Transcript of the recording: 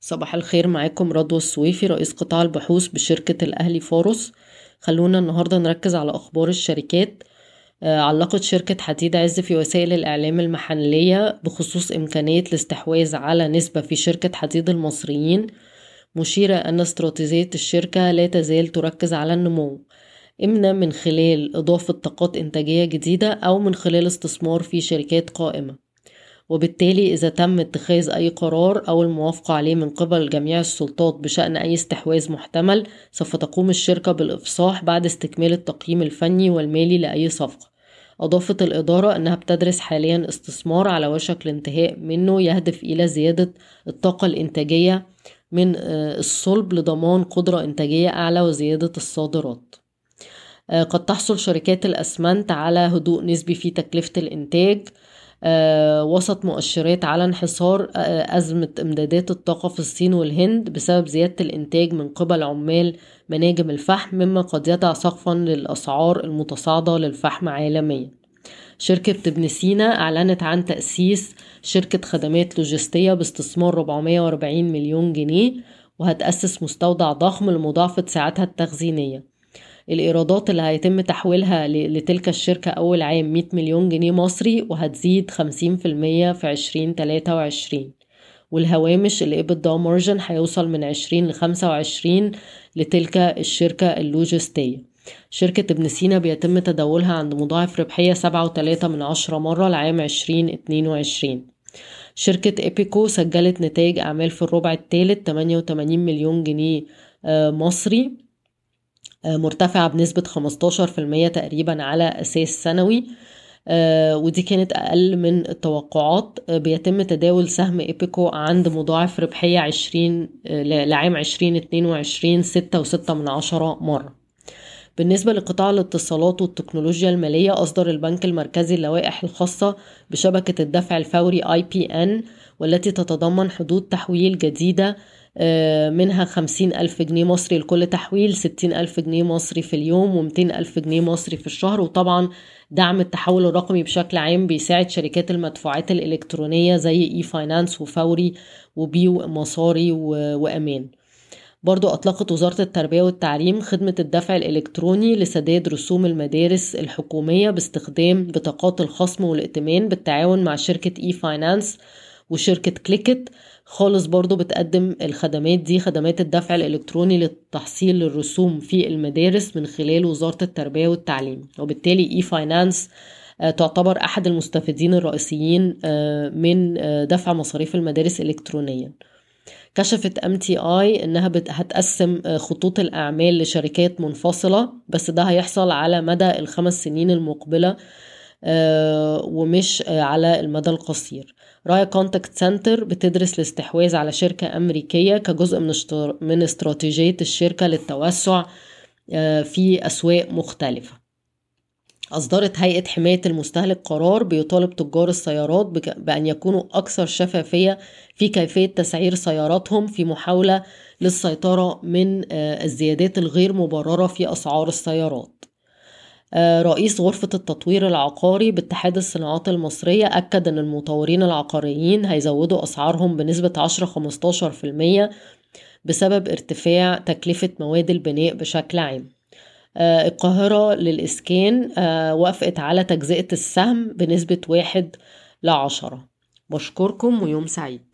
صباح الخير معاكم رضوى السويفي رئيس قطاع البحوث بشركة الأهلي فاروس. خلونا النهاردة نركز على أخبار الشركات. آه، علقت شركة حديد عز في وسائل الإعلام المحلية بخصوص إمكانية الاستحواذ على نسبة في شركة حديد المصريين. مشيرة أن استراتيجية الشركة لا تزال تركز على النمو. إما من خلال إضافة طاقات إنتاجية جديدة أو من خلال استثمار في شركات قائمة. وبالتالي إذا تم اتخاذ أي قرار أو الموافقة عليه من قبل جميع السلطات بشأن أي استحواذ محتمل سوف تقوم الشركة بالإفصاح بعد استكمال التقييم الفني والمالي لأي صفقة. أضافت الإدارة أنها بتدرس حاليا استثمار على وشك الانتهاء منه يهدف إلى زيادة الطاقة الإنتاجية من آه، الصلب لضمان قدرة إنتاجية أعلى وزيادة الصادرات. آه، قد تحصل شركات الأسمنت على هدوء نسبي في تكلفة الإنتاج وسط مؤشرات على انحصار آه، أزمة إمدادات الطاقة في الصين والهند بسبب زيادة الإنتاج من قبل عمال مناجم الفحم مما قد يضع سقفا للأسعار المتصاعدة للفحم عالميا. شركة ابن سينا أعلنت عن تأسيس شركة خدمات لوجستية باستثمار 440 مليون جنيه وهتأسس مستودع ضخم لمضاعفة ساعتها التخزينية. الإيرادات اللي هيتم تحويلها لتلك الشركة أول عام 100 مليون جنيه مصري وهتزيد 50% في 2023 والهوامش اللي EBITDA مارجن هيوصل من 20 ل 25 لتلك الشركة اللوجستية. شركة ابن سينا بيتم تداولها عند مضاعف ربحية سبعة وتلاتة من عشرة مرة لعام عشرين اتنين وعشرين. شركة إبيكو سجلت نتائج أعمال في الربع الثالث 88 مليون جنيه آه، مصري. مرتفعة بنسبة 15% تقريبا على أساس سنوي. آه، ودي كانت أقل من التوقعات. آه، بيتم تداول سهم إيبيكو عند مضاعف ربحية عشرين لعام عشرين اتنين وعشرين ستة وستة من عشرة مرة. بالنسبة لقطاع الاتصالات والتكنولوجيا المالية أصدر البنك المركزي اللوائح الخاصة بشبكة الدفع الفوري IPN والتي تتضمن حدود تحويل جديدة آه، منها خمسين ألف جنيه مصري لكل تحويل ستين ألف جنيه مصري في اليوم ومتين ألف جنيه مصري في الشهر. وطبعا دعم التحول الرقمي بشكل عام بيساعد شركات المدفوعات الإلكترونية زي إي فاينانس وفوري وبي وأمان. برضو أطلقت وزارة التربية والتعليم خدمة الدفع الإلكتروني لسداد رسوم المدارس الحكومية باستخدام بطاقات الخصم والائتمان بالتعاون مع شركة إي فاينانس وشركة كليك خالص برضو بتقدم الخدمات دي خدمات الدفع الإلكتروني للتحصيل الرسوم في المدارس من خلال وزارة التربية والتعليم. وبالتالي إي فاينانس آه، تعتبر أحد المستفيدين الرئيسيين آه، من آه، دفع مصاريف المدارس إلكترونيا. كشفت MTI إنها هتقسم خطوط الأعمال لشركات منفصلة بس ده هيحصل على مدى الخمس سنين المقبلة ومش على المدى القصير. رايا contact center بتدرس الاستحواذ على شركة أمريكية كجزء من من استراتيجية الشركة للتوسع آه، في أسواق مختلفة. أصدرت هيئة حماية المستهلك قرار بيطالب تجار السيارات بأن يكونوا أكثر شفافية في كيفية تسعير سياراتهم في محاولة للسيطرة من آه، الزيادات الغير مبررة في أسعار السيارات. آه، رئيس غرفة التطوير العقاري باتحاد الصناعات المصرية أكد أن المطورين العقاريين هيزودوا أسعارهم بنسبة 10-15% بسبب ارتفاع تكلفة مواد البناء بشكل عام. آه، القاهرة للإسكان آه، وافقت على تجزئة السهم بنسبة واحد لعشرة. بشكركم ويوم سعيد.